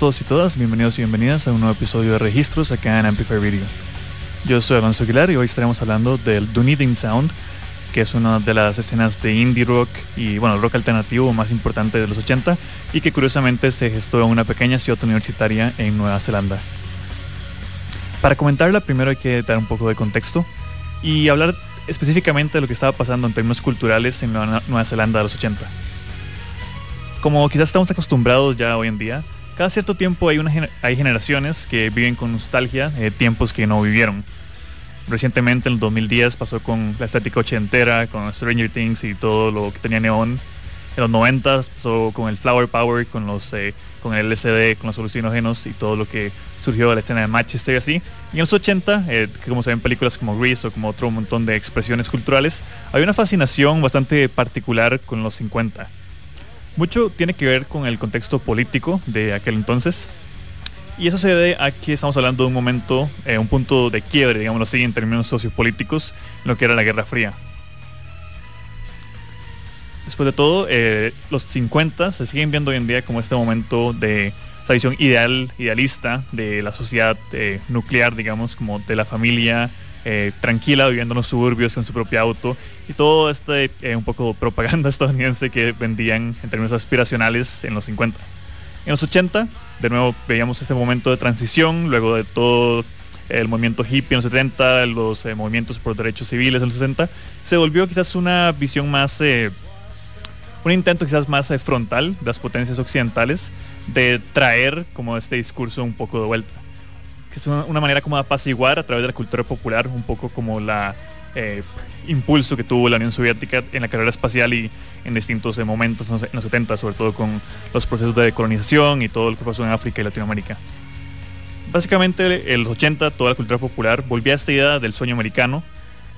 Todos y todas, bienvenidos y bienvenidas a un nuevo episodio de Registros acá en Amplify Video. Yo soy Alonso Aguilar y hoy estaremos hablando del Dunedin Sound, que es una de las escenas de indie rock y bueno, rock alternativo más importante de los 80 y que curiosamente se gestó en una pequeña ciudad universitaria en Nueva Zelanda. Para comentarla primero hay que dar un poco de contexto y hablar específicamente de lo que estaba pasando en términos culturales en Nueva Zelanda de los 80. Como quizás estamos acostumbrados ya hoy en día, cada cierto tiempo hay, generaciones que viven con nostalgia tiempos que no vivieron. Recientemente, en el 2010, pasó con la estética ochentera, con Stranger Things y todo lo que tenía neón. En los 90 pasó con el Flower Power, con, los, eh, con el LCD, con los alucinógenos y todo lo que surgió de la escena de Manchester y así. Y en los 80, eh, como se ven películas como Grease o como otro montón de expresiones culturales, hay una fascinación bastante particular con los 50 mucho tiene que ver con el contexto político de aquel entonces. Y eso se debe a que estamos hablando de un momento, eh, un punto de quiebre, digámoslo así, en términos sociopolíticos, en lo que era la Guerra Fría. Después de todo, eh, los 50 se siguen viendo hoy en día como este momento de esa visión ideal, idealista de la sociedad eh, nuclear, digamos, como de la familia, tranquila viviendo en los suburbios con su propio auto y todo este eh, un poco propaganda estadounidense que vendían en términos aspiracionales en los 50. En los 80, de nuevo veíamos ese momento de transición, luego de todo el movimiento hippie en los 70, los eh, movimientos por derechos civiles en los 60, se volvió quizás una visión más, un intento quizás más frontal de las potencias occidentales de traer como este discurso un poco de vuelta que es una, manera como de apaciguar a través de la cultura popular, un poco como la eh, impulso que tuvo la Unión Soviética en la carrera espacial y en distintos eh, momentos en los 70, sobre todo con los procesos de decolonización y todo lo que pasó en África y Latinoamérica. Básicamente, en los 80, toda la cultura popular volvía a esta idea del sueño americano.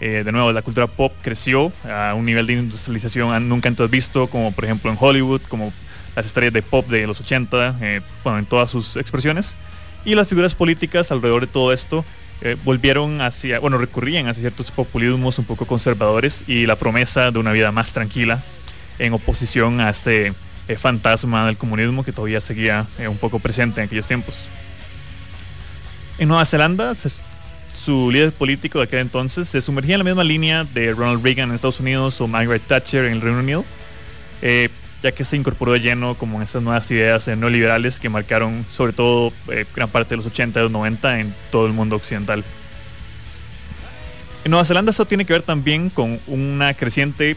Eh, de nuevo, la cultura pop creció a un nivel de industrialización nunca antes visto, como por ejemplo en Hollywood, como las estrellas de pop de los 80, bueno, en todas sus expresiones. Y las figuras políticas alrededor de todo esto eh, volvieron hacia, bueno, recurrían hacia ciertos populismos un poco conservadores y la promesa de una vida más tranquila en oposición a este eh, fantasma del comunismo que todavía seguía eh, un poco presente en aquellos tiempos. En Nueva Zelanda, su líder político de aquel entonces se sumergía en la misma línea de Ronald Reagan en Estados Unidos o Margaret Thatcher en el Reino Unido ya que se incorporó de lleno como en estas nuevas ideas eh, neoliberales que marcaron sobre todo eh, gran parte de los 80 y los 90 en todo el mundo occidental. En Nueva Zelanda eso tiene que ver también con una creciente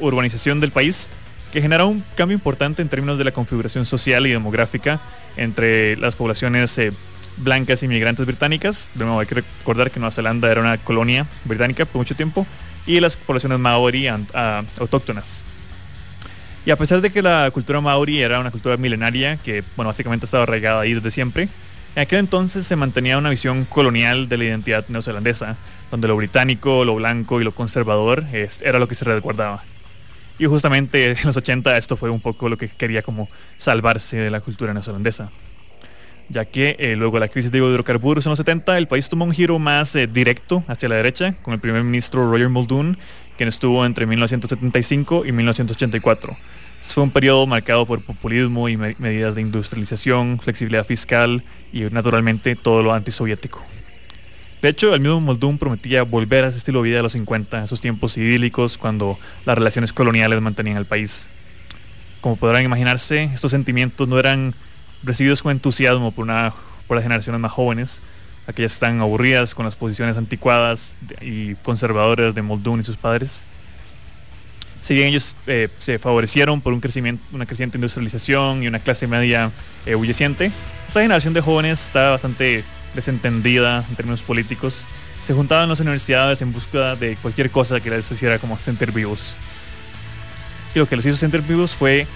urbanización del país que genera un cambio importante en términos de la configuración social y demográfica entre las poblaciones eh, blancas inmigrantes británicas. De nuevo hay que recordar que Nueva Zelanda era una colonia británica por mucho tiempo y las poblaciones maori autóctonas. Y a pesar de que la cultura maori era una cultura milenaria que, bueno, básicamente estaba arraigada ahí desde siempre, en aquel entonces se mantenía una visión colonial de la identidad neozelandesa, donde lo británico, lo blanco y lo conservador era lo que se resguardaba. Y justamente en los 80 esto fue un poco lo que quería como salvarse de la cultura neozelandesa. Ya que eh, luego de la crisis de hidrocarburos en los 70, el país tomó un giro más eh, directo hacia la derecha, con el primer ministro Roger Muldoon, quien estuvo entre 1975 y 1984 fue un periodo marcado por populismo y medidas de industrialización, flexibilidad fiscal y naturalmente todo lo antisoviético. De hecho, el mismo Muldoon prometía volver a ese estilo de vida de los 50, esos tiempos idílicos cuando las relaciones coloniales mantenían al país. Como podrán imaginarse, estos sentimientos no eran recibidos con entusiasmo por, una, por las generaciones más jóvenes, aquellas están aburridas con las posiciones anticuadas y conservadoras de Muldoon y sus padres. Si bien ellos eh, se favorecieron por un crecimiento, una creciente industrialización y una clase media eh, hulleciente, esta generación de jóvenes estaba bastante desentendida en términos políticos. Se juntaban en las universidades en búsqueda de cualquier cosa que les hiciera como sentir vivos. Y lo que los hizo sentir vivos fue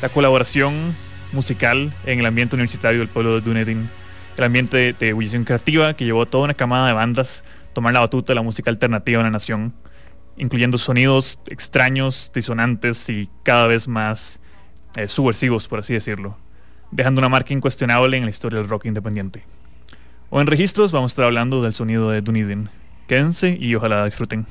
la colaboración musical en el ambiente universitario del pueblo de Dunedin, el ambiente de, ebullición creativa que llevó a toda una camada de bandas a tomar la batuta de la música alternativa en la nación, incluyendo sonidos extraños, disonantes y cada vez más eh, subversivos, por así decirlo, dejando una marca incuestionable en la historia del rock independiente. O en registros vamos a estar hablando del sonido de Dunedin. Quédense y ojalá disfruten.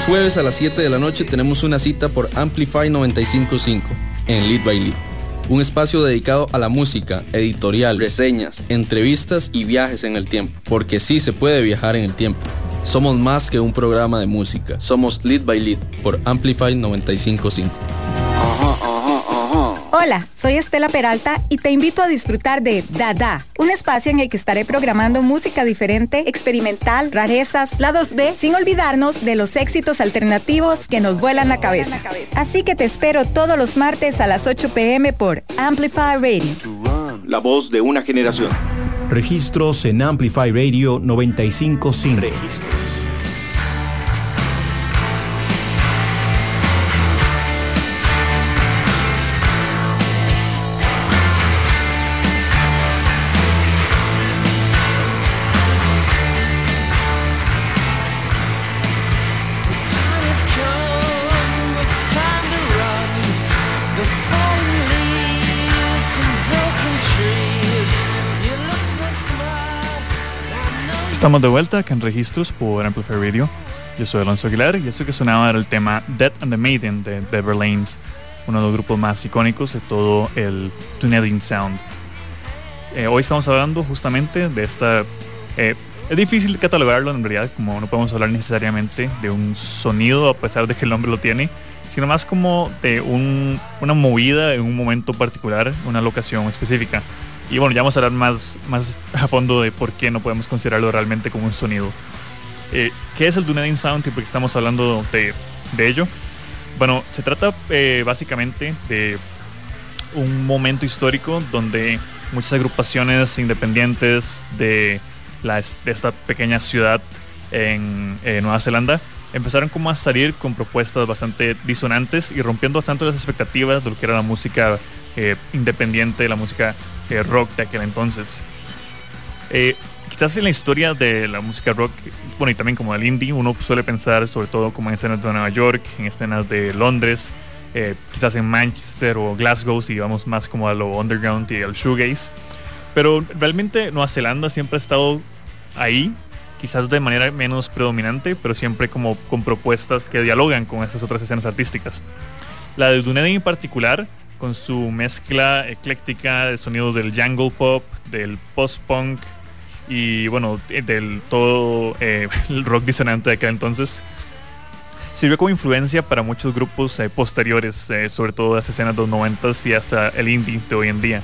Los jueves a las 7 de la noche tenemos una cita por Amplify 955 en Lead by Lead. Un espacio dedicado a la música, editorial, reseñas, entrevistas y viajes en el tiempo. Porque sí se puede viajar en el tiempo. Somos más que un programa de música. Somos Lead by Lead por Amplify 955. Hola, soy Estela Peralta y te invito a disfrutar de Dada, un espacio en el que estaré programando música diferente, experimental, rarezas, lados B, sin olvidarnos de los éxitos alternativos que nos vuelan la cabeza. Así que te espero todos los martes a las 8 pm por Amplify Radio. La voz de una generación. Registros en Amplify Radio 955. Estamos de vuelta acá en Registros por Amplify Radio. Yo soy Alonso Aguilar y esto que sonaba era el tema Dead and the Maiden de Bever Lanes, uno de los grupos más icónicos de todo el Tunneling Sound. Eh, hoy estamos hablando justamente de esta... Eh, es difícil catalogarlo en realidad, como no podemos hablar necesariamente de un sonido a pesar de que el nombre lo tiene, sino más como de una movida en un momento particular, una locación específica. Y bueno, ya vamos a hablar más, más a fondo de por qué no podemos considerarlo realmente como un sonido. Eh, ¿Qué es el Dunedin Sound y por qué estamos hablando de, de ello? Bueno, se trata eh, básicamente de un momento histórico donde muchas agrupaciones independientes de, la, de esta pequeña ciudad en Nueva Zelanda empezaron como a salir con propuestas bastante disonantes y rompiendo bastante las expectativas de lo que era la música eh, independiente, la música eh, rock de aquel entonces. Eh, quizás en la historia de la música rock, bueno, y también como del indie, uno suele pensar sobre todo como en escenas de Nueva York, en escenas de Londres, quizás en Manchester o Glasgow, si vamos más como a lo underground y al shoegaze. Pero realmente Nueva Zelanda siempre ha estado ahí, quizás de manera menos predominante, pero siempre como con propuestas que dialogan con estas otras escenas artísticas. La de Dunedin en particular con su mezcla ecléctica de sonidos del jungle pop, del post-punk y bueno, del todo eh, el rock disonante de aquel entonces. Sirvió como influencia para muchos grupos eh, posteriores, eh, sobre todo las escenas de los 90 y hasta el indie de hoy en día.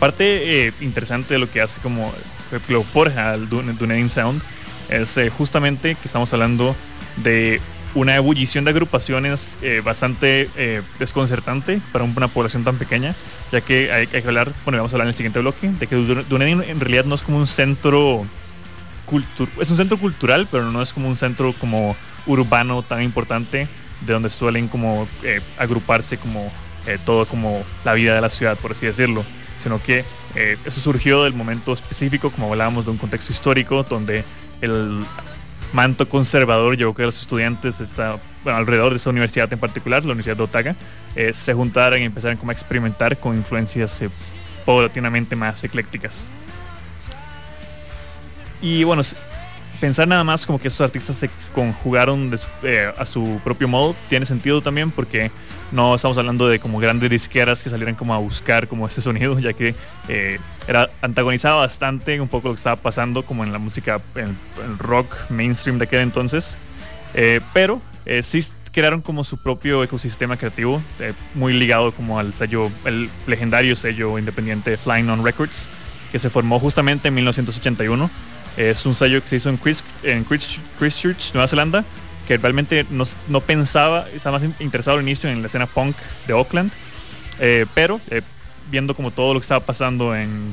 Parte interesante de lo que hace como lo forja el Dunedin Sound es justamente que estamos hablando de una ebullición de agrupaciones eh, bastante eh, desconcertante para una población tan pequeña, ya que hay, que hablar, bueno, vamos a hablar en el siguiente bloque, de que Dunedin en realidad no es como un centro cultural, es un centro cultural, pero no es como un centro como urbano tan importante, de donde suelen como eh, agruparse como todo como la vida de la ciudad, por así decirlo, sino que eso surgió del momento específico, como hablábamos de un contexto histórico, donde el manto conservador llevó que los estudiantes está, alrededor de esa universidad en particular, la Universidad de Otaga, eh, se juntaran y empezaran como a experimentar con influencias eh, paulatinamente más eclécticas. Y bueno, pensar nada más como que esos artistas se conjugaron eh, a su propio modo tiene sentido también porque no estamos hablando de como grandes disqueras que salieran como a buscar como ese sonido, ya que eh, era antagonizaba bastante un poco lo que estaba pasando como en la música, en el, rock mainstream de aquel entonces. Eh, pero sí crearon como su propio ecosistema creativo, muy ligado como al sello, el legendario sello independiente Flying On Records, que se formó justamente en 1981. Es un sello que se hizo en, en Christchurch, Nueva Zelanda, que realmente no, pensaba, estaba más interesado al inicio en la escena punk de Oakland, eh, pero eh, viendo como todo lo que estaba pasando en,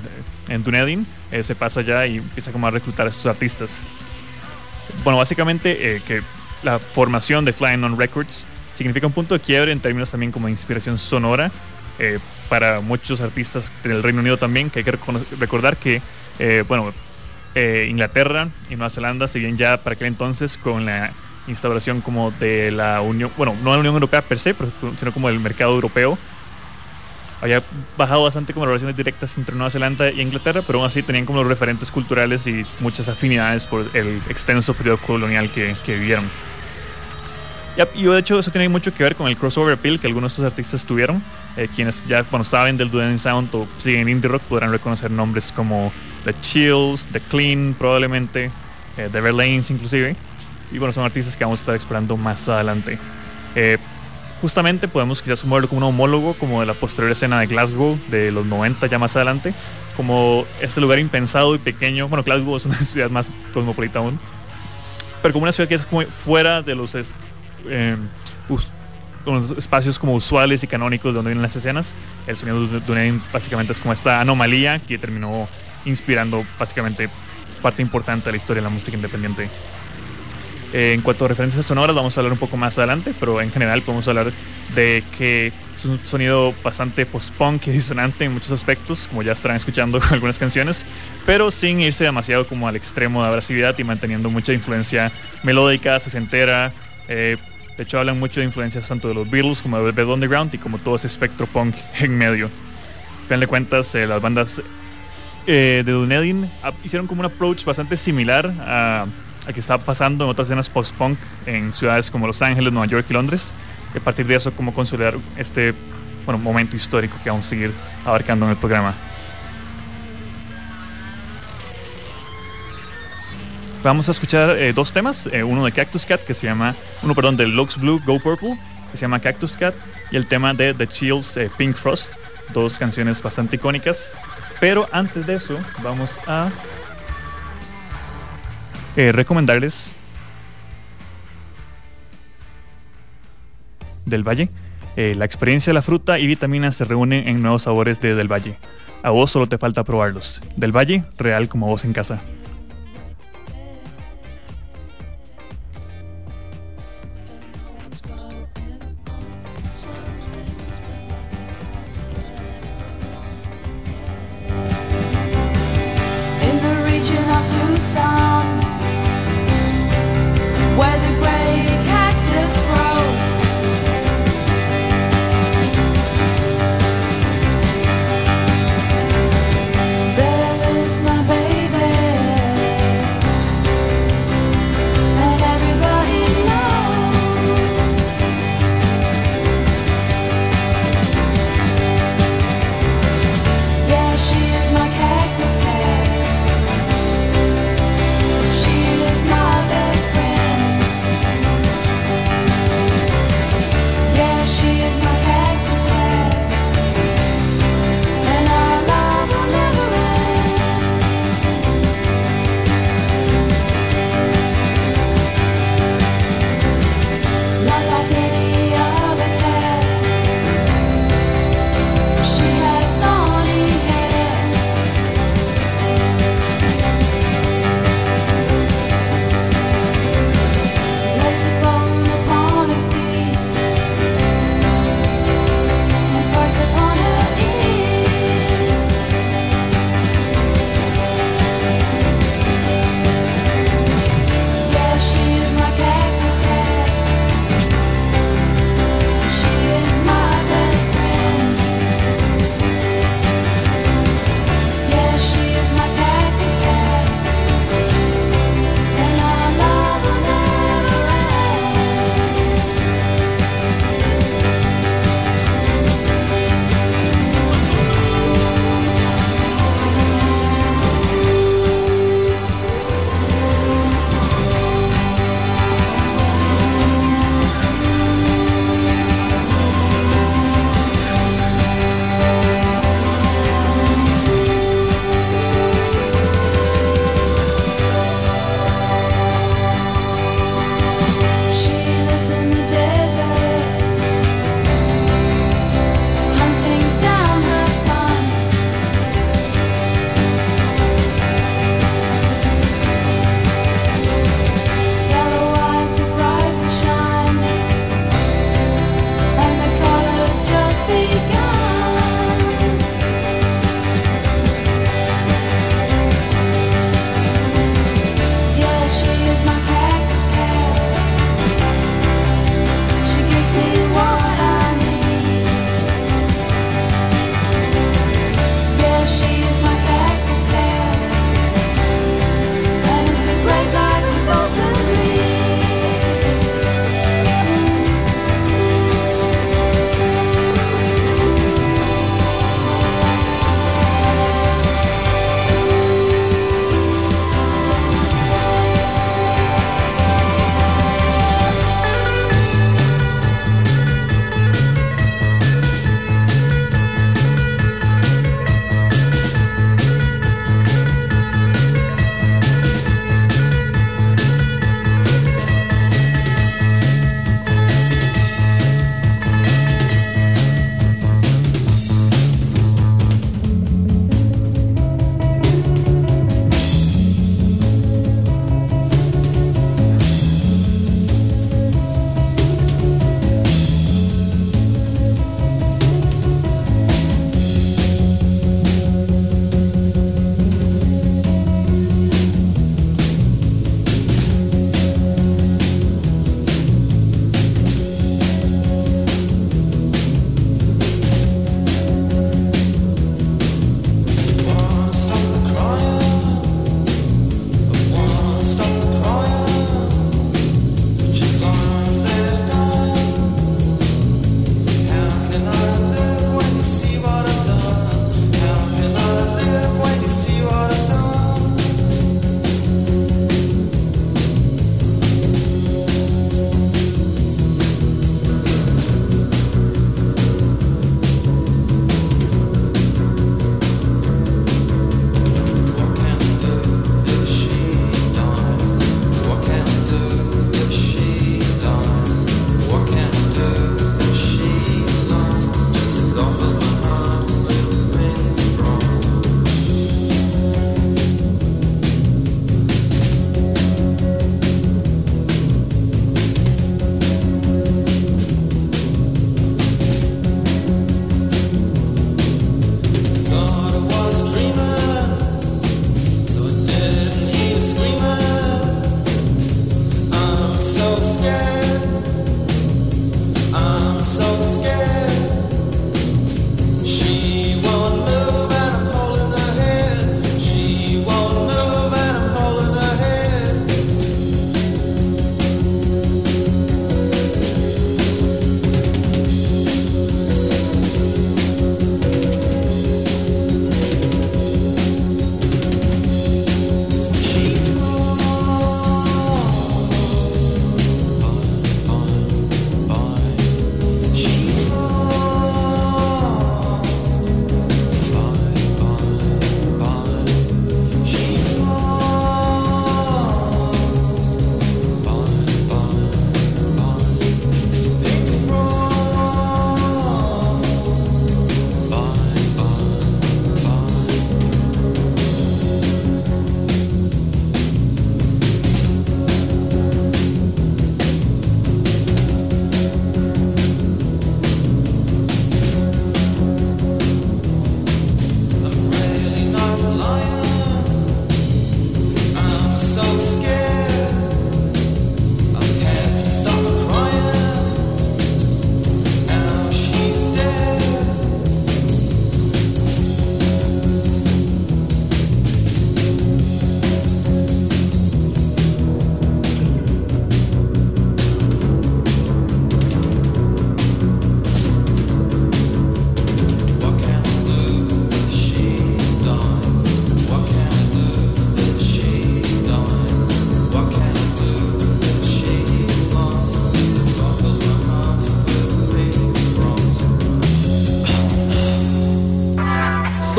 en Dunedin, eh, se pasa ya y empieza como a reclutar a sus artistas. Bueno, básicamente que la formación de Flying On Records significa un punto de quiebre en términos también como de inspiración sonora para muchos artistas del Reino Unido también, que hay que recordar que, bueno, Inglaterra y Nueva Zelanda, si bien ya para aquel entonces con la instauración como de la Unión, bueno, no la Unión Europea per se, sino como el mercado europeo. Había bajado bastante como relaciones directas entre Nueva Zelanda y Inglaterra, pero aún así tenían como los referentes culturales y muchas afinidades por el extenso periodo colonial que, vivieron. y de hecho eso tiene mucho que ver con el crossover appeal que algunos de estos artistas tuvieron. Eh, quienes ya cuando saben del Dueling Sound o siguen indie rock podrán reconocer nombres como The Chills, The Clean probablemente, eh, The Verlaines inclusive. Y bueno, son artistas que vamos a estar explorando más adelante. Eh, justamente podemos quizás sumarlo como un homólogo como de la posterior escena de Glasgow de los 90 ya más adelante, como este lugar impensado y pequeño. Bueno, Glasgow es una ciudad más cosmopolita aún, pero como una ciudad que es como fuera de los eh, espacios como usuales y canónicos donde vienen las escenas. El sonido de Dunedin básicamente es como esta anomalía que terminó inspirando básicamente parte importante de la historia de la música independiente. Eh, en cuanto a referencias sonoras, vamos a hablar un poco más adelante, pero en general podemos hablar de que es un sonido bastante post-punk y disonante en muchos aspectos, como ya estarán escuchando algunas canciones, pero sin irse demasiado como al extremo de abrasividad y manteniendo mucha influencia melódica, sesentera, eh, de hecho, hablan mucho de influencias tanto de los Beatles como de Velvet Underground y como todo ese espectro punk en medio. Al final de cuentas, eh, las bandas eh, de Dunedin ah, hicieron como un approach bastante similar a, a que estaba pasando en otras escenas post-punk en ciudades como Los Ángeles, Nueva York y Londres. Y a partir de eso, como consolidar este bueno, momento histórico que vamos a seguir abarcando en el programa. Vamos a escuchar eh, dos temas, eh, uno de Cactus Cat que se llama, uno perdón, de Lux Blue Go Purple que se llama Cactus Cat y el tema de The Chills Pink Frost, dos canciones bastante icónicas. Pero antes de eso vamos a recomendarles del Valle. la experiencia de la fruta y vitaminas se reúnen en nuevos sabores de Del Valle. A vos solo te falta probarlos. Del Valle, real como vos en casa.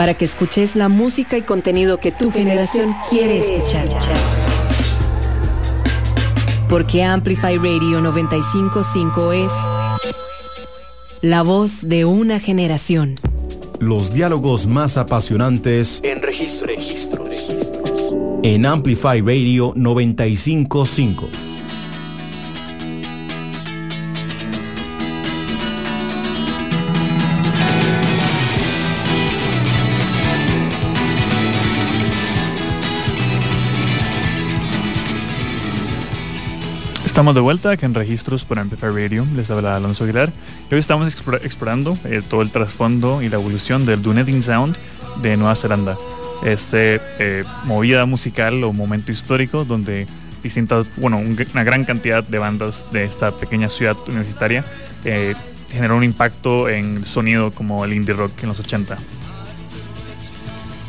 para que escuches la música y contenido que tu generación quiere escuchar. Porque Amplify Radio 955 es la voz de una generación. Los diálogos más apasionantes en registro, registro, registro. En Amplify Radio 955. Estamos de vuelta aquí en Registros por Amplify Radio. Les habla Alonso Aguilar. Y hoy estamos explorando eh, todo el trasfondo y la evolución del Dunedin Sound de Nueva Zelanda. Este eh, movida musical o momento histórico donde distintas, bueno, una gran cantidad de bandas de esta pequeña ciudad universitaria eh, generó un impacto en sonido como el indie rock en los 80.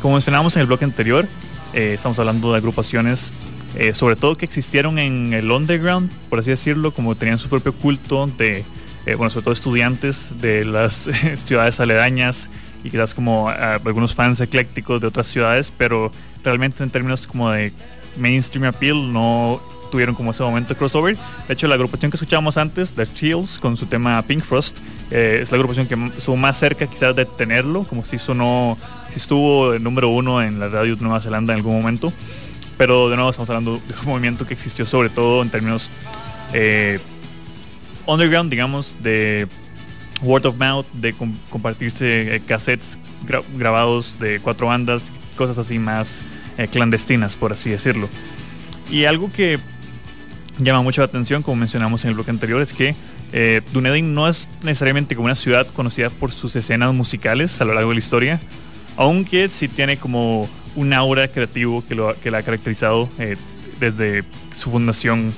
Como mencionábamos en el bloque anterior, estamos hablando de agrupaciones eh, sobre todo que existieron en el underground, por así decirlo, como tenían su propio culto de, eh, bueno, sobre todo estudiantes de las ciudades aledañas y quizás como ah, algunos fans eclécticos de otras ciudades, pero realmente en términos como de mainstream appeal no tuvieron como ese momento crossover. De hecho, la agrupación que escuchábamos antes, The Chills, con su tema Pink Frost, eh, es la agrupación que estuvo más cerca quizás de tenerlo, como si sonó, si estuvo el número uno en la radio de Nueva Zelanda en algún momento. Pero de nuevo estamos hablando de un movimiento que existió sobre todo en términos eh, underground, digamos, de word of mouth, de compartirse eh, cassettes grabados de cuatro bandas, cosas así más eh, clandestinas, por así decirlo. Y algo que llama mucho la atención, como mencionamos en el bloque anterior, es que Dunedin no es necesariamente como una ciudad conocida por sus escenas musicales a lo largo de la historia, aunque sí tiene como un aura creativo que, lo, que la ha caracterizado eh, desde su fundación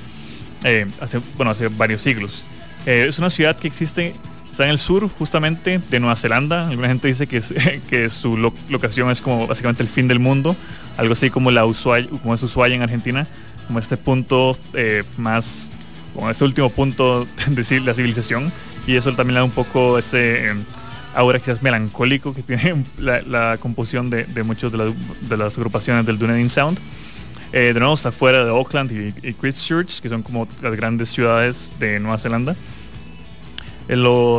eh, hace, bueno, hace varios siglos. Eh, es una ciudad que existe, está en el sur justamente de Nueva Zelanda. Alguna gente dice que, que su locación es como básicamente el fin del mundo, algo así como, la Ushuaia, como es Ushuaia en Argentina, como este punto más, como este último punto de la civilización. Y eso también le da un poco ese ahora quizás melancólico que tiene la, composición de, de muchas de, las agrupaciones del Dunedin Sound. Eh, de nuevo está fuera de Auckland y, Christchurch, que son como las grandes ciudades de Nueva Zelanda. Eh,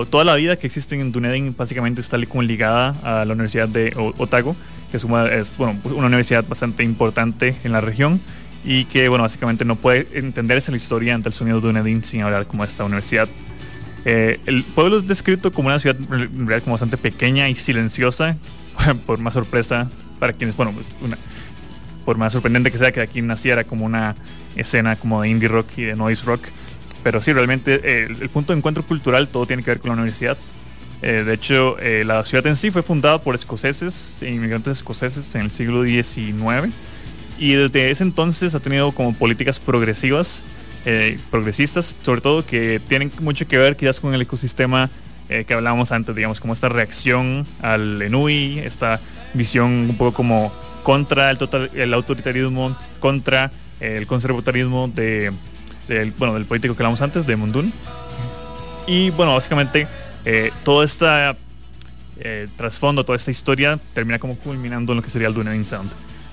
toda la vida que existe en Dunedin básicamente está ligada a la Universidad de Otago, que es, una, es bueno, una universidad bastante importante en la región y que básicamente no puede entenderse la historia ante el sonido de Dunedin sin hablar como esta universidad eh, el pueblo es descrito como una ciudad en como bastante pequeña y silenciosa, por más sorpresa para quienes, bueno, por más sorprendente que sea que aquí naciera como una escena como de indie rock y de noise rock. Pero sí, realmente eh, el, punto de encuentro cultural todo tiene que ver con la universidad. Eh, de hecho, la ciudad en sí fue fundada por escoceses, inmigrantes escoceses en el siglo XIX y desde ese entonces ha tenido como políticas progresivas eh, progresistas, sobre todo que tienen mucho que ver quizás con el ecosistema eh, que hablábamos antes, digamos, como esta reacción al Enui, esta visión un poco como contra el, total, el autoritarismo, contra el conservatorismo de, del, bueno, del político que hablamos antes, de Mundun. Y bueno, básicamente eh, todo este trasfondo, toda esta historia termina como culminando en lo que sería el Dunedin Sound.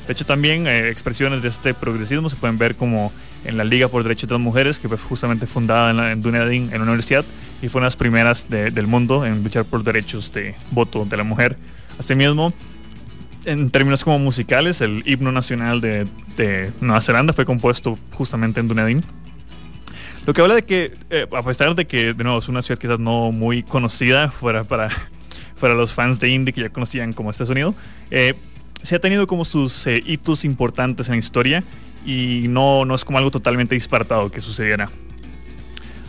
De hecho, también expresiones de este progresismo se pueden ver como en la Liga por Derechos de las Mujeres, que fue justamente fundada en, Dunedin, en la universidad, y fue una de las primeras del mundo en luchar por derechos de voto de la mujer. Asimismo, en términos como musicales, el himno nacional de, Nueva Zelanda fue compuesto justamente en Dunedin. Lo que habla de que, eh, a pesar de que, de nuevo, es una ciudad quizás no muy conocida fuera para, para los fans de indie que ya conocían como este sonido, eh, se ha tenido como sus eh, hitos importantes en la historia y no, no es como algo totalmente disparatado que sucediera.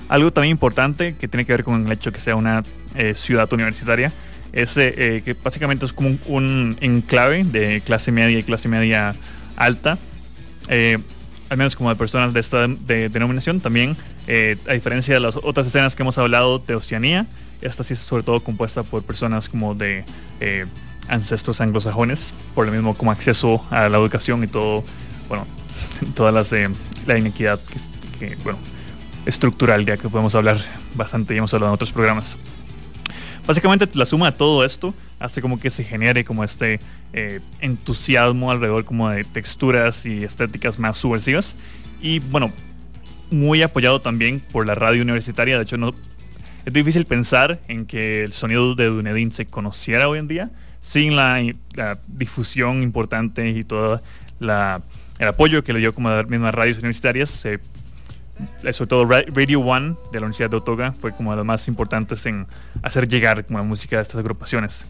Algo también importante que tiene que ver con el hecho de que sea una eh, ciudad universitaria es que básicamente es como un, enclave de clase media y clase media alta. al menos como de personas de esta denominación también, a diferencia de las otras escenas que hemos hablado de Oceanía, esta sí es sobre todo compuesta por personas como de ancestros anglosajones, por lo mismo como acceso a la educación y todo, bueno, todas las la inequidad que, bueno, estructural, ya que podemos hablar bastante y hemos hablado en otros programas. Básicamente la suma de todo esto hace como que se genere como este eh, entusiasmo alrededor como de texturas y estéticas más subversivas y bueno, muy apoyado también por la radio universitaria, de hecho no es difícil pensar en que el sonido de Dunedin se conociera hoy en día sin la, difusión importante y todo el apoyo que le dio como las mismas radios universitarias, eh, sobre todo Radio One de la Universidad de Otoga fue como de los más importantes en hacer llegar como la música de estas agrupaciones.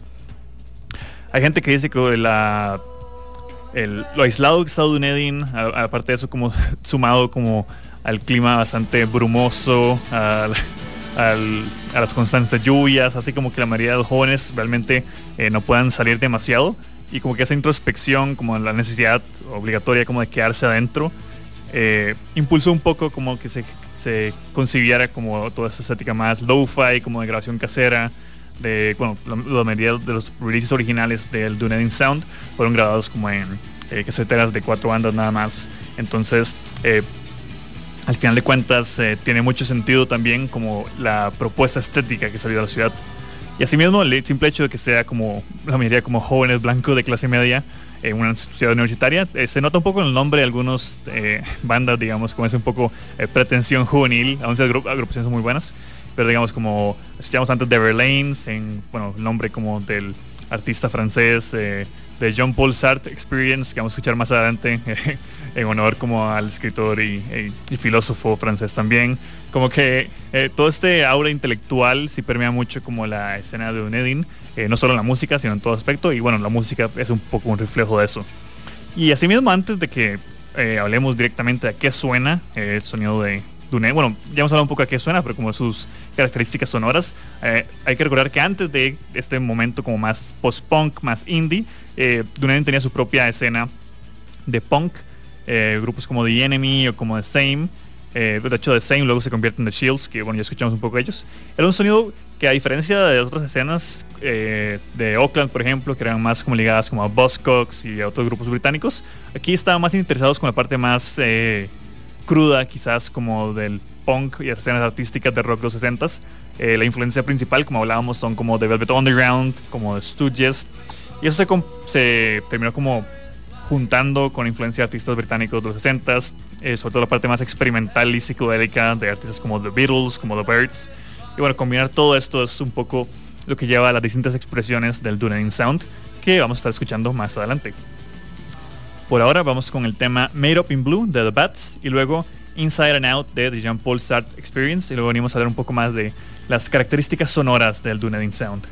Hay gente que dice que lo aislado que está Dunedin, aparte de eso como sumado como al clima bastante brumoso, a, las constantes lluvias, así como que la mayoría de los jóvenes realmente eh, no puedan salir demasiado y como que esa introspección, como la necesidad obligatoria como de quedarse adentro, eh, impulsó un poco como que se, se concibiera como toda esa estética más lo-fi, como de grabación casera, de, bueno, la, mayoría de los releases originales del Dunedin Sound fueron grabados como en eh, caseteras de cuatro bandas nada más. Entonces, eh, al final de cuentas, tiene mucho sentido también como la propuesta estética que salió de la ciudad. Y asimismo, el simple hecho de que sea como la mayoría como jóvenes blancos de clase media, en una ciudad universitaria. Eh, se nota un poco en el nombre de algunas eh, bandas, digamos, como es un poco eh, pretensión juvenil, aún sea agrupaciones son muy buenas, pero digamos como escuchamos antes de Verlaines, en bueno, el nombre como del artista francés John Paul Sartre Experience, que vamos a escuchar más adelante, en honor como al escritor y, filósofo francés también. Como que todo este aura intelectual sí permea mucho como la escena de Dunedin, eh, no solo en la música, sino en todo aspecto. Y bueno, la música es un poco un reflejo de eso. Y asimismo, antes de que eh, hablemos directamente de qué suena eh, el sonido de Dune, bueno, ya hemos hablado un poco de qué suena, pero como sus características sonoras, hay que recordar que antes de este momento como más post-punk, más indie, Dune tenía su propia escena de punk, grupos como The Enemy o como The Same, de hecho The Same luego se convierte en The Shields, que bueno, ya escuchamos un poco de ellos. Era un sonido que a diferencia de otras escenas eh, de Oakland, por ejemplo, que eran más como ligadas como a Buzzcocks y a otros grupos británicos, aquí estaban más interesados con la parte más eh, cruda, quizás como del punk y escenas artísticas de rock de los 60s. Eh, la influencia principal, como hablábamos, son como The Velvet Underground, como The Stooges, y eso se, se terminó como juntando con influencia de artistas británicos de los 60s, sobre todo la parte más experimental y psicodélica de artistas como The Beatles, como The Birds. Y bueno, combinar todo esto es un poco lo que lleva a las distintas expresiones del Dunedin Sound que vamos a estar escuchando más adelante. Por ahora vamos con el tema Made Up in Blue de The Bats y luego Inside and Out de The Jean Paul Sartre Experience y luego venimos a ver un poco más de las características sonoras del Dunedin Sound.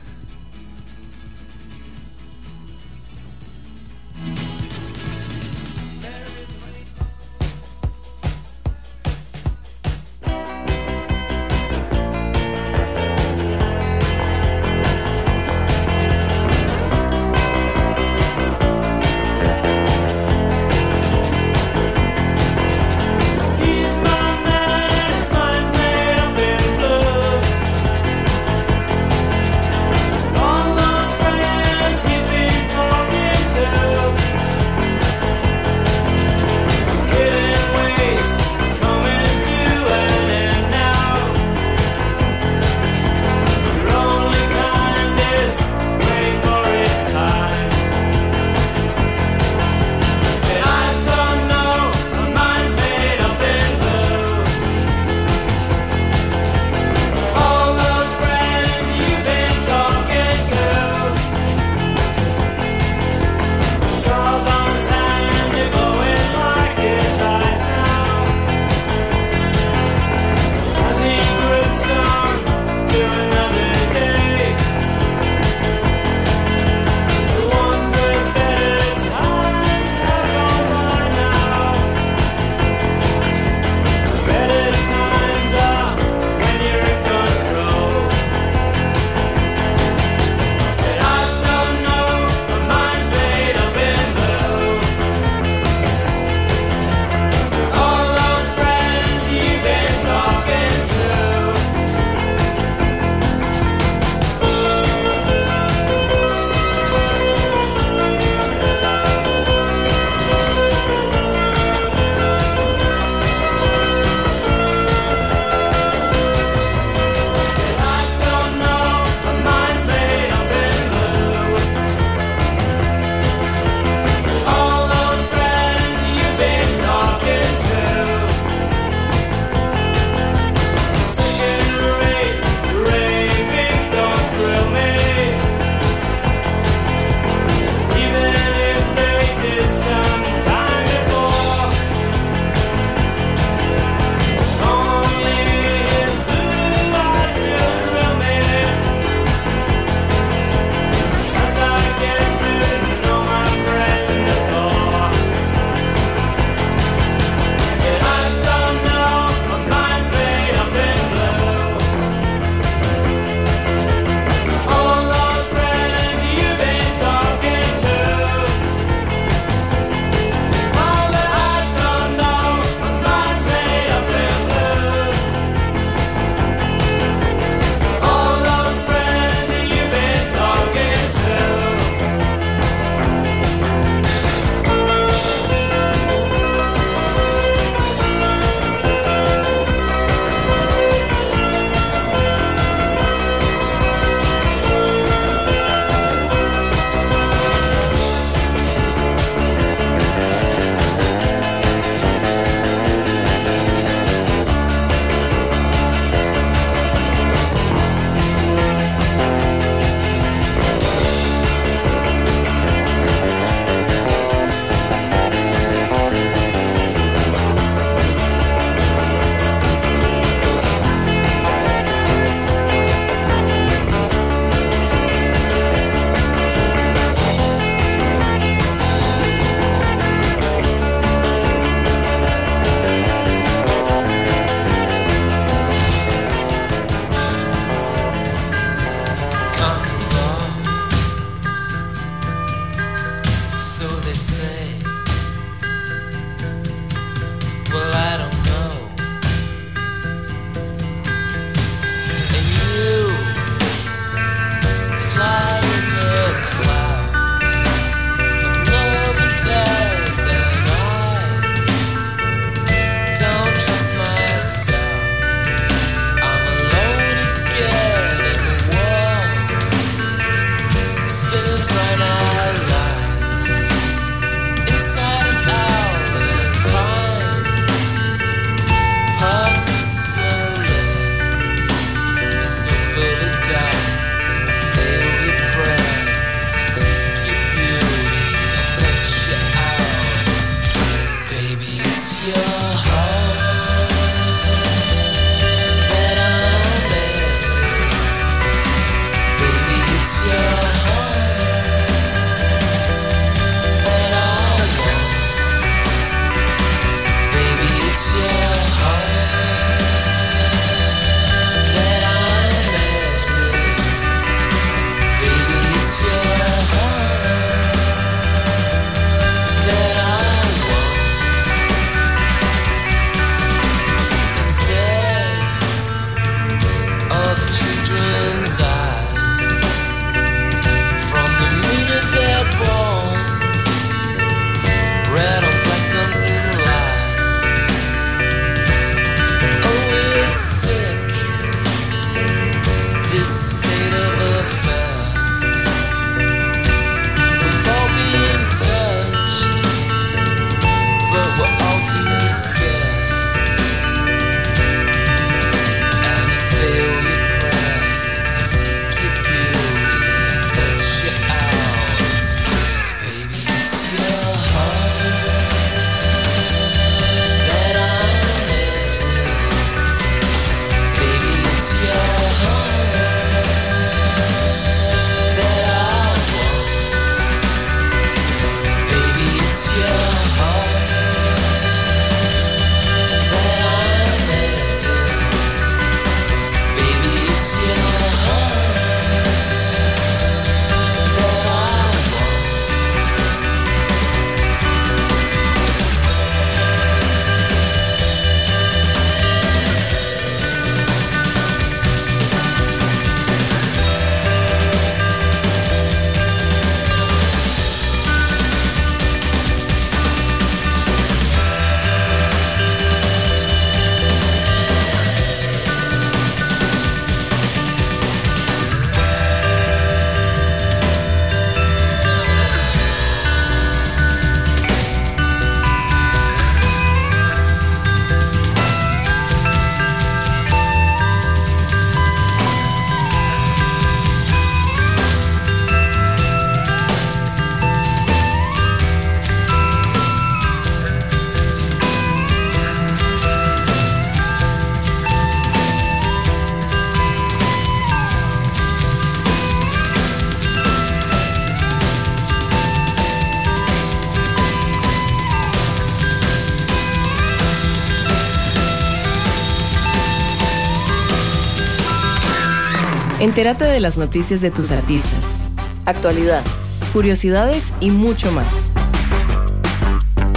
Entérate de las noticias de tus artistas, actualidad, curiosidades y mucho más.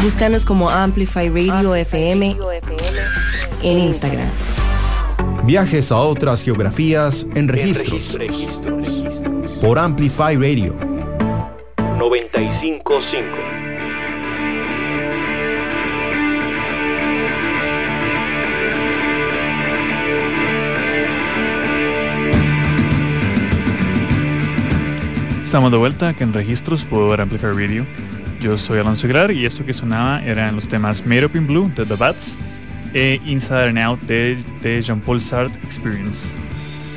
Búscanos como Amplify Radio FM en Instagram. Viajes a otras geografías en registros. Por Amplify Radio 955. Estamos de vuelta aquí en Registros por Amplify Radio. Yo soy Alonso Aguilar y esto que sonaba eran los temas Made Up in Blue de The Bats e Inside and Out de, Jean-Paul Sartre Experience.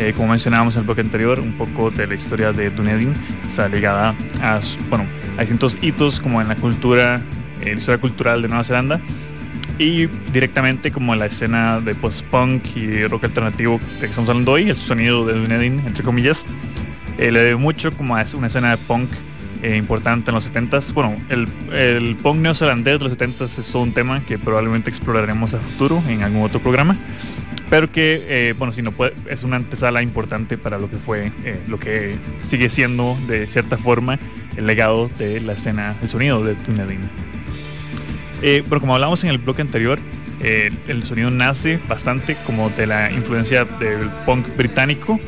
Eh, como mencionábamos en el bloque anterior, un poco de la historia de Dunedin está ligada a, bueno, a distintos hitos como en la cultura, en la historia cultural de Nueva Zelanda y directamente como en la escena de post-punk y rock alternativo de que estamos hablando hoy, el sonido de Dunedin, entre comillas, eh, le debe mucho como a una escena de punk eh, importante en los 70s. Bueno, el, punk neozelandés de los 70s es todo un tema que probablemente exploraremos a futuro en algún otro programa. Pero que, eh, bueno, si no es una antesala importante para lo que fue, lo que sigue siendo de cierta forma el legado de la escena, el sonido de Dunedin. pero como hablamos en el bloque anterior, el sonido nace bastante como de la influencia del punk británico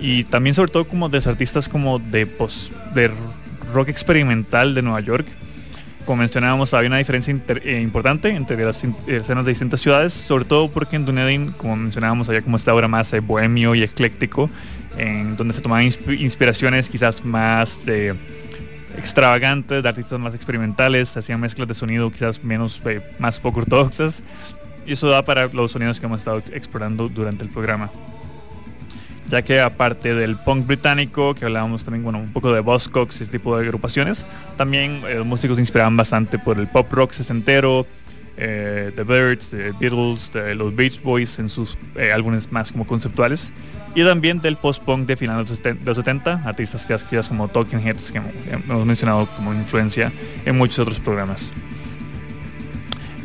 y también sobre todo como de artistas como de, post, de rock experimental de Nueva York. Como mencionábamos, había una diferencia eh, importante entre las escenas de distintas ciudades, sobre todo porque en Dunedin, como mencionábamos, había como esta obra más eh, bohemio y ecléctico, en donde se tomaban inspiraciones quizás más eh, extravagantes, de artistas más experimentales, hacían mezclas de sonido quizás menos, más poco ortodoxas, y eso da para los sonidos que hemos estado explorando durante el programa ya que aparte del punk británico, que hablábamos también, bueno, un poco de Buzzcocks, ese tipo de agrupaciones, también eh, los músicos se inspiraban bastante por el pop rock sesentero, eh, The Birds, The Beatles, los Beach Boys en sus eh, álbumes más como conceptuales, y también del post-punk de finales de los 70, artistas quizás como Talking Heads, que hemos mencionado como influencia en muchos otros programas.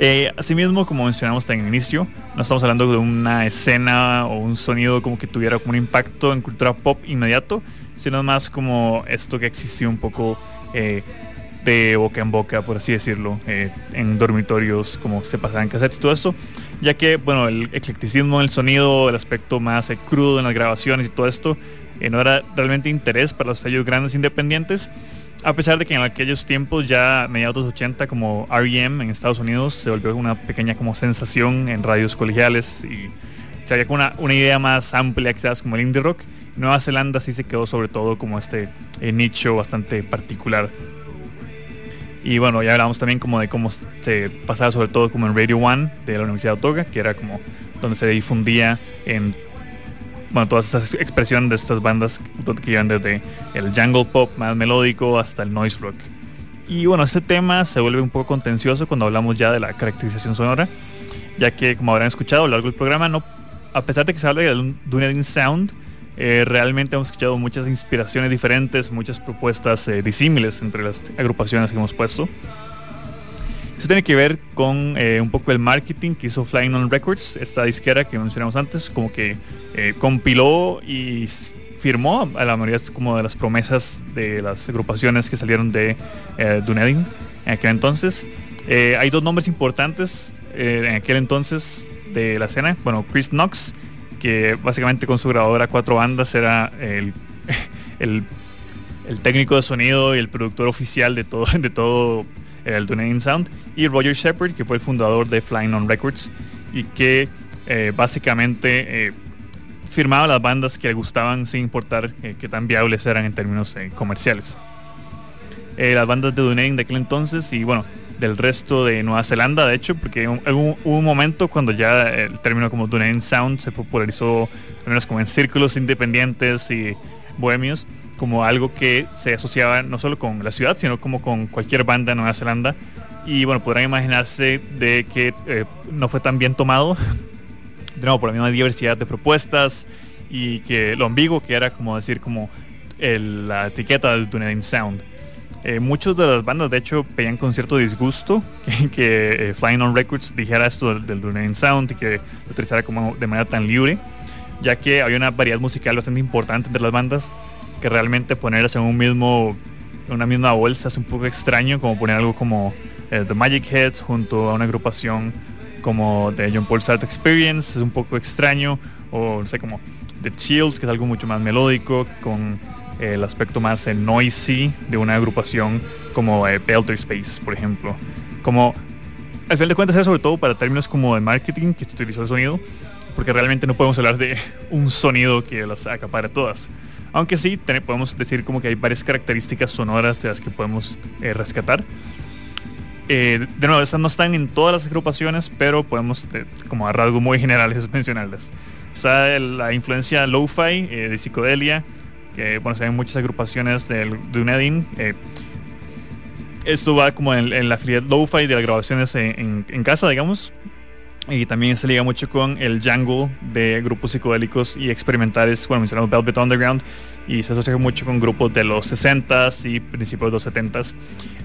Eh, asimismo, como mencionamos en el inicio, no estamos hablando de una escena o un sonido como que tuviera un impacto en cultura pop inmediato, sino más como esto que existió un poco eh, de boca en boca, por así decirlo, eh, en dormitorios, como se pasaba en cassette y todo esto, ya que, bueno, el eclecticismo del sonido, el aspecto más crudo en las grabaciones y todo esto, no era realmente interés para los sellos grandes independientes, a pesar de que en aquellos tiempos, ya mediados de los 80, como R.E.M. en Estados Unidos se volvió una pequeña como sensación en radios colegiales y se había una, una idea más amplia quizás como el indie rock. Nueva Zelanda sí se quedó sobre todo como este eh, nicho bastante particular. Y bueno, ya hablamos también como de cómo se pasaba sobre todo como en Radio One de la Universidad de Otoga, que era como donde se difundía en bueno, todas estas expresiones de estas bandas que iban desde el jungle pop más melódico hasta el noise rock. Y bueno, este tema se vuelve un poco contencioso cuando hablamos ya de la caracterización sonora, ya que como habrán escuchado a lo largo del programa, no, a pesar de que se habla de Dunedin Sound, eh, realmente hemos escuchado muchas inspiraciones diferentes, muchas propuestas eh, disímiles entre las agrupaciones que hemos puesto. Eso tiene que ver con eh, un poco el marketing que hizo Flying On Records, esta disquera que mencionamos antes, como que eh, compiló y firmó a la mayoría como de las promesas de las agrupaciones que salieron de eh, Dunedin en aquel entonces. hay dos nombres importantes en aquel entonces de la escena. Bueno, Chris Knox, que básicamente con su grabadora cuatro bandas era el, el, el técnico de sonido y el productor oficial de todo, de todo el Dunedin Sound, y Roger Shepard, que fue el fundador de Flying On Records y que eh, básicamente eh, firmaba las bandas que le gustaban sin importar eh, qué tan viables eran en términos comerciales. las bandas de Dunedin de aquel entonces y bueno, del resto de Nueva Zelanda, de hecho, porque hubo, un momento cuando ya el término como Dunedin Sound se popularizó, al menos como en círculos independientes y bohemios, como algo que se asociaba no solo con la ciudad, sino como con cualquier banda de Nueva Zelanda. Y bueno, podrán imaginarse de que eh, no fue tan bien tomado, de nuevo, por la misma diversidad de propuestas y que lo ambiguo que era como decir como la etiqueta del Dunedin Sound. Eh, muchos de las bandas de hecho veían con cierto disgusto que, eh, Flying on Records dijera esto del, del Dunedin Sound y que lo utilizara como de manera tan libre ya que había una variedad musical bastante importante entre las bandas, que realmente ponerlas en un mismo, una misma bolsa es un poco extraño, como poner algo como eh, The Magic Heads junto a una agrupación como The John Paul Start Experience, es un poco extraño, o no sé, como The Chills, que es algo mucho más melódico, con eh, el aspecto más eh, noisy de una agrupación como eh, Space, por ejemplo. Como, al final de cuentas, es sobre todo para términos como de marketing, que utilizó el sonido, porque realmente no podemos hablar de un sonido que las acapare todas. Aunque sí, podemos decir como que hay varias características sonoras de las que podemos rescatar. de nuevo, esas no están en todas las agrupaciones, pero podemos, como a rasgos muy generales, mencionarlas. Está la influencia lo-fi, de psicodelia, que bueno, se ven muchas agrupaciones del Dunedin. Eh, esto va como en, la filial lo-fi de las grabaciones en, casa, digamos. Y también se liga mucho con el jungle de grupos psicodélicos y experimentales. Bueno, mencionamos Velvet Underground y se asocia mucho con grupos de los 60s y principios de los 70s.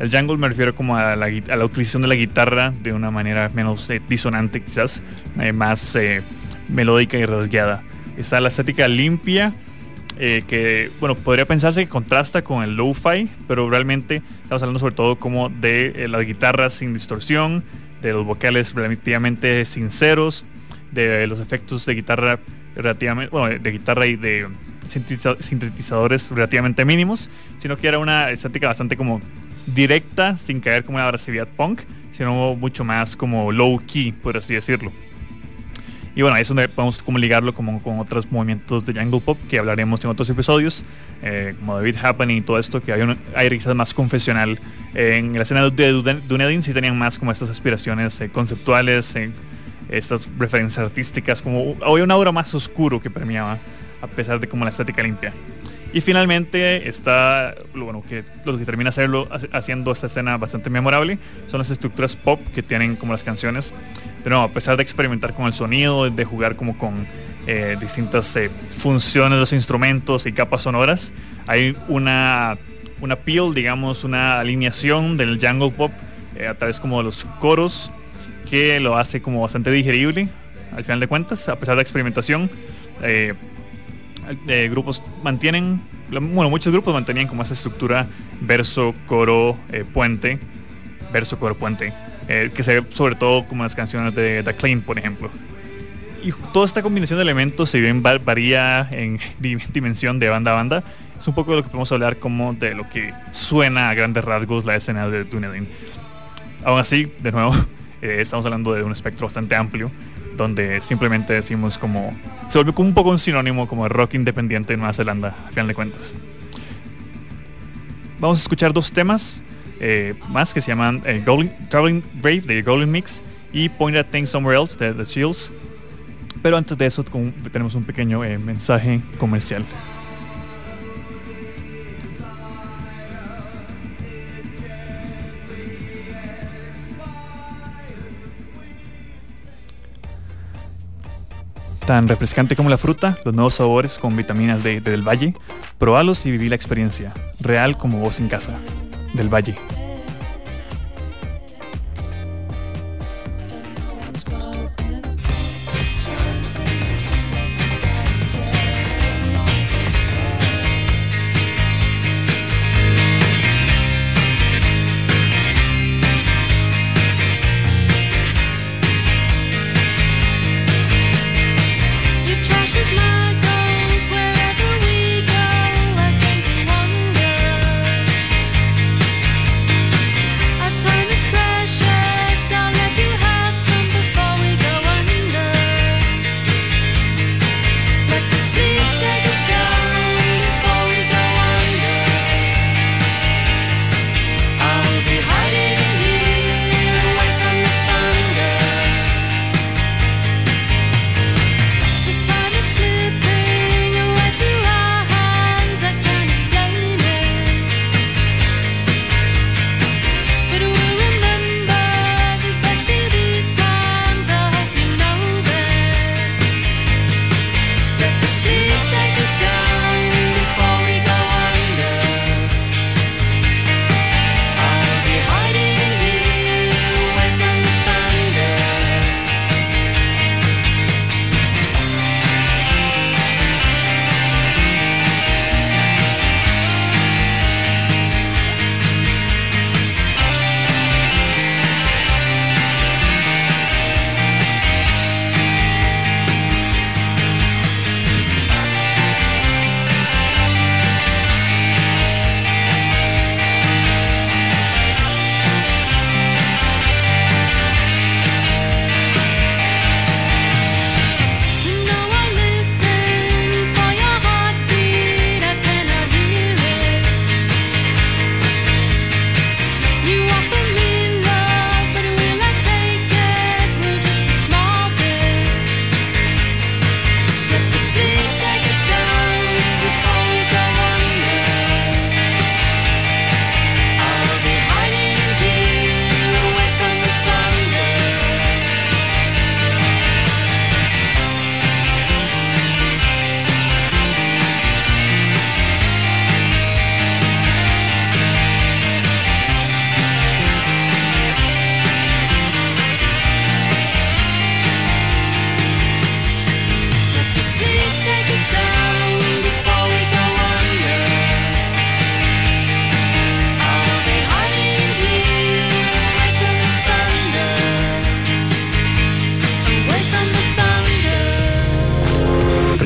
El jungle me refiero como a la, a utilización de la guitarra de una manera menos eh, disonante, quizás, eh, más melódica y rasgueada. Está la estética limpia eh, que, bueno, podría pensarse que contrasta con el lo-fi, pero realmente estamos hablando sobre todo como de eh, las guitarras sin distorsión, de los vocales relativamente sinceros, de los efectos de guitarra relativamente, bueno, de guitarra y de sintetizadores relativamente mínimos, sino que era una estética bastante como directa, sin caer como una agresividad punk, sino mucho más como low key, por así decirlo. Y bueno, ahí es donde podemos como ligarlo como con otros movimientos de jungle pop que hablaremos en otros episodios, eh, como David Happening y todo esto, que hay, un, hay quizás más confesional. en la escena de Dunedin sí tenían más como estas aspiraciones eh, conceptuales, eh, estas referencias artísticas, como había una obra más oscuro que premiaba, a pesar de como la estética limpia. Y finalmente está bueno, que, lo que termina hacerlo, haciendo esta escena bastante memorable son las estructuras pop que tienen como las canciones pero a pesar de experimentar con el sonido, de jugar como con eh, distintas eh, funciones de los instrumentos y capas sonoras, hay una, una peel, digamos, una alineación del jungle pop eh, a través como de los coros que lo hace como bastante digerible al final de cuentas, a pesar de la experimentación. grupos mantienen, bueno, muchos grupos mantenían como esa estructura verso, coro, puente, verso, coro, puente eh, que se ve sobre todo como las canciones de The Claim, por ejemplo. Y toda esta combinación de elementos, si bien varía en dimensión de banda a banda, es un poco de lo que podemos hablar como de lo que suena a grandes rasgos la escena de Dunedin. Aún así, de nuevo, eh, estamos hablando de un espectro bastante amplio, donde simplemente decimos como... Se vuelve como un poco un sinónimo como de rock independiente en Nueva Zelanda, a final de cuentas. Vamos a escuchar dos temas eh, más que se llaman eh, Traveling Brave de Golden Mix y Point That Thing Somewhere Else de The Chills. Pero antes de eso tenemos un pequeño eh, mensaje comercial. Tan refrescante como la fruta, los nuevos sabores con vitaminas de, de Del Valle, probalos y viví la experiencia, real como vos en casa del Valle.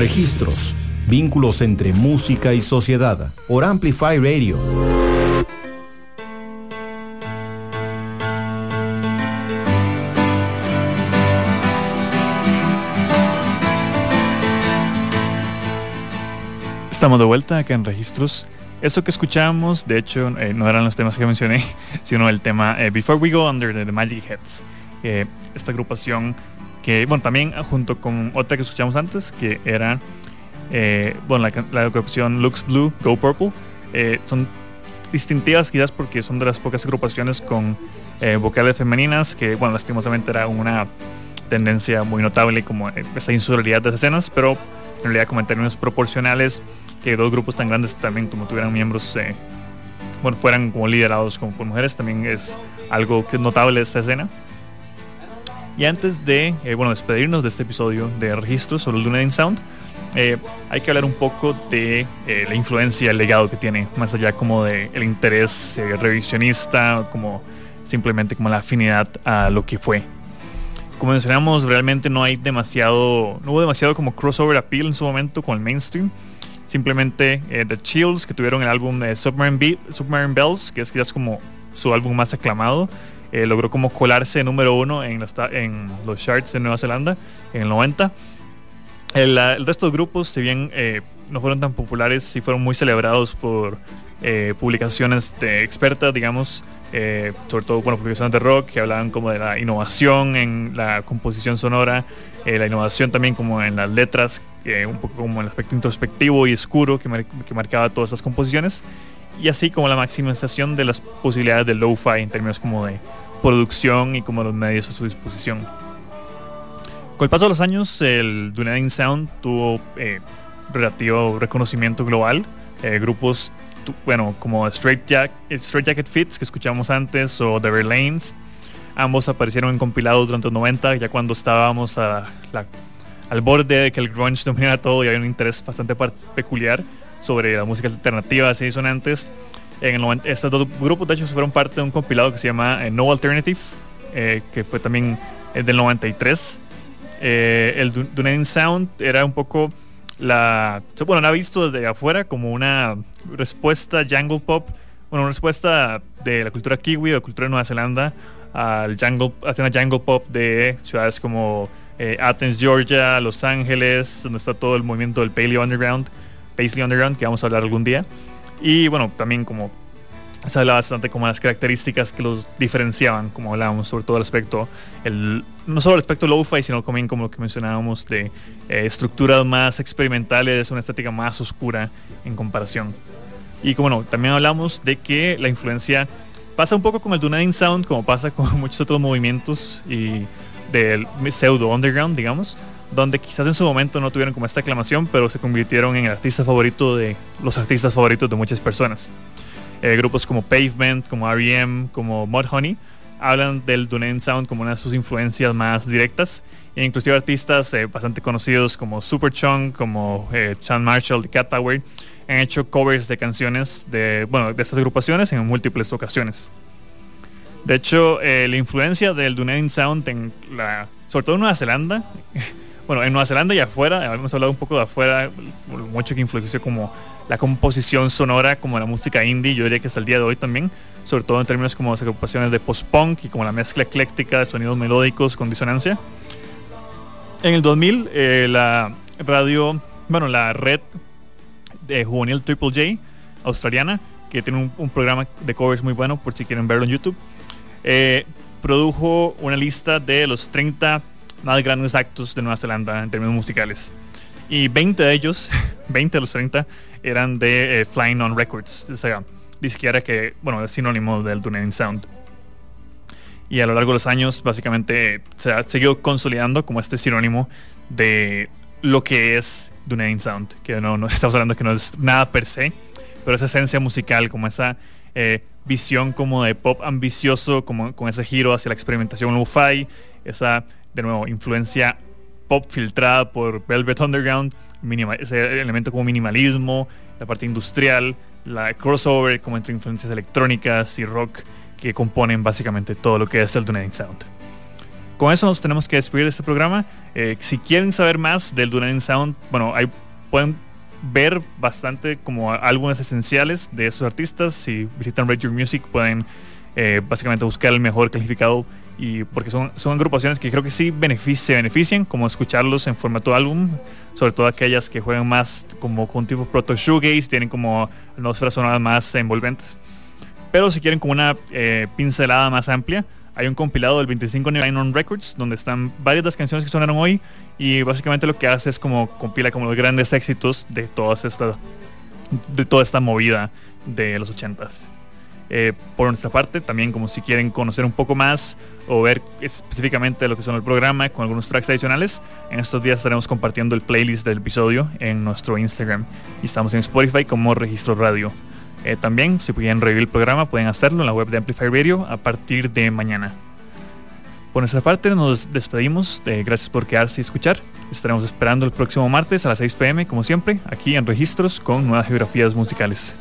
Registros, vínculos entre música y sociedad, por Amplify Radio. Estamos de vuelta acá en Registros. Eso que escuchamos, de hecho, eh, no eran los temas que mencioné, sino el tema eh, Before We Go Under the Magic Heads. Eh, esta agrupación que, bueno, también junto con otra que escuchamos antes, que era, bueno, la, la, agrupación Looks Blue, Go Purple. son distintivas quizás porque son de las pocas agrupaciones con vocales femeninas, que, bueno, lastimosamente era una tendencia muy notable como esa insularidad de las escenas, pero en realidad como en términos proporcionales que dos grupos tan grandes también como tuvieran miembros, eh, bueno, fueran como liderados como por mujeres, también es algo que es notable de esta escena. Y antes de, eh, bueno, despedirnos de este episodio de registros sobre el Dunedin Sound, eh, hay que hablar un poco de la influencia, el legado que tiene, más allá como de el interés revisionista, como simplemente como la afinidad a lo que fue. Como mencionamos, realmente no hay demasiado, no hubo demasiado como crossover appeal en su momento con el mainstream simplemente eh, The Chills, que tuvieron el álbum de Submarine, Submarine, Bells, que es quizás como su álbum más aclamado. Eh, logró como colarse número uno en, los charts de Nueva Zelanda en el 90. El, resto de grupos, si bien eh, no fueron tan populares, sí fueron muy celebrados por publicaciones expertas, digamos, sobre todo bueno, publicaciones de rock que hablaban como de la innovación en la composición sonora, la innovación también como en las letras un poco como el aspecto introspectivo y oscuro que, marcaba todas estas composiciones, y así como la maximización de las posibilidades de lo-fi en términos como de producción y como los medios a su disposición. Con el paso de los años, el Dunedin Sound tuvo eh, relativo reconocimiento global. Eh, grupos, bueno, como Straight, Jack, Straight Jacket Fits, que escuchamos antes, o The Lanes, ambos aparecieron en compilados durante los 90, ya cuando estábamos al borde de que el grunge dominara todo y hay un interés bastante peculiar sobre la música alternativa, así son antes. Estos dos grupos de hecho fueron parte de un compilado que se llama eh, No Alternative, eh, que fue también eh, del 93. el Dunedin Sound era un poco la, bueno, ha visto desde afuera como una respuesta jungle pop, bueno, una respuesta de la cultura kiwi o la cultura de Nueva Zelanda al jungle, hacia una jungle pop de ciudades como Athens, Georgia, Los Ángeles, donde está todo el movimiento del Paleo Underground, Paisley Underground, que vamos a hablar algún día. Y bueno, también como se hablaba bastante como las características que los diferenciaban, como hablábamos, sobre todo el aspecto, el, no solo el aspecto lo-fi, sino también como lo que mencionábamos de eh, estructuras más experimentales, una estética más oscura en comparación. Y como no, también hablamos de que la influencia pasa un poco con el Dunedin Sound, como pasa con muchos otros movimientos y del pseudo underground, digamos, donde quizás en su momento no tuvieron como esta aclamación, pero se convirtieron en el artista favorito de los artistas favoritos de muchas personas. Eh, grupos como Pavement, como R.E.M., como Mudhoney hablan del Dunedin Sound como una de sus influencias más directas, e inclusive artistas eh, bastante conocidos como Superchunk, como eh, Chan Marshall de Cat Tower, han hecho covers de canciones de, bueno, de estas agrupaciones en múltiples ocasiones. De hecho, la influencia del Dunedin Sound en la, sobre todo en Nueva Zelanda, bueno, en Nueva Zelanda y afuera, hemos hablado un poco de afuera, mucho que influenció como la composición sonora, como la música indie, yo diría que es el día de hoy también, sobre todo en términos como las ocupaciones de post-punk y como la mezcla ecléctica de sonidos melódicos con disonancia. En el 2000, eh, la radio, bueno, la red de juvenil Triple J australiana, que tiene un, programa de covers muy bueno, por si quieren verlo en YouTube, eh, produjo una lista de los 30 más grandes actos de Nueva Zelanda en términos musicales. Y 20 de ellos, 20 de los 30, eran de eh, Flying on Records, o sea, disquera que, bueno, es sinónimo del Dunedin Sound. Y a lo largo de los años, básicamente, se ha seguido consolidando como este sinónimo de lo que es Dunedin Sound, que no, no estamos hablando que no es nada per se, pero esa esencia musical, como esa eh, visión como de pop ambicioso, como con ese giro hacia la experimentación lo-fi, esa, de nuevo, influencia pop filtrada por Velvet Underground, ese elemento como minimalismo, la parte industrial, la crossover como entre influencias electrónicas y rock que componen básicamente todo lo que es el Dunedin Sound. con eso nos tenemos que despedir de este programa. Eh, si quieren saber más del Duran Sound, bueno, ahí pueden ver bastante como álbumes esenciales de esos artistas. Si visitan Radio Music pueden eh, básicamente buscar el mejor calificado y porque son, son agrupaciones que creo que sí se benefician como escucharlos en formato álbum, sobre todo aquellas que juegan más como con tipo proto shoegaze, tienen como atmósferas sonoras más envolventes. Pero si quieren como una eh, pincelada más amplia, hay un compilado del 25 aniversario on Records donde están varias de las canciones que sonaron hoy y básicamente lo que hace es como compila como los grandes éxitos de todas esta de toda esta movida de los 80s. Eh, por nuestra parte, también como si quieren conocer un poco más o ver específicamente lo que son el programa con algunos tracks adicionales, en estos días estaremos compartiendo el playlist del episodio en nuestro Instagram y estamos en Spotify como Registro Radio. Eh, también, si quieren revivir el programa, pueden hacerlo en la web de Amplify Radio a partir de mañana. Por nuestra parte, nos despedimos. Eh, gracias por quedarse y escuchar. Estaremos esperando el próximo martes a las 6 pm, como siempre, aquí en Registros con nuevas geografías musicales.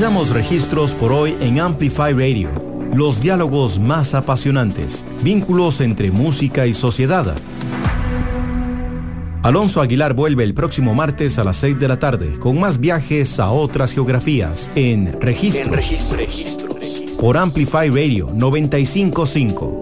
Finalizamos registros por hoy en Amplify Radio. Los diálogos más apasionantes, vínculos entre música y sociedad. Alonso Aguilar vuelve el próximo martes a las 6 de la tarde con más viajes a otras geografías en Registros. Por Amplify Radio 955.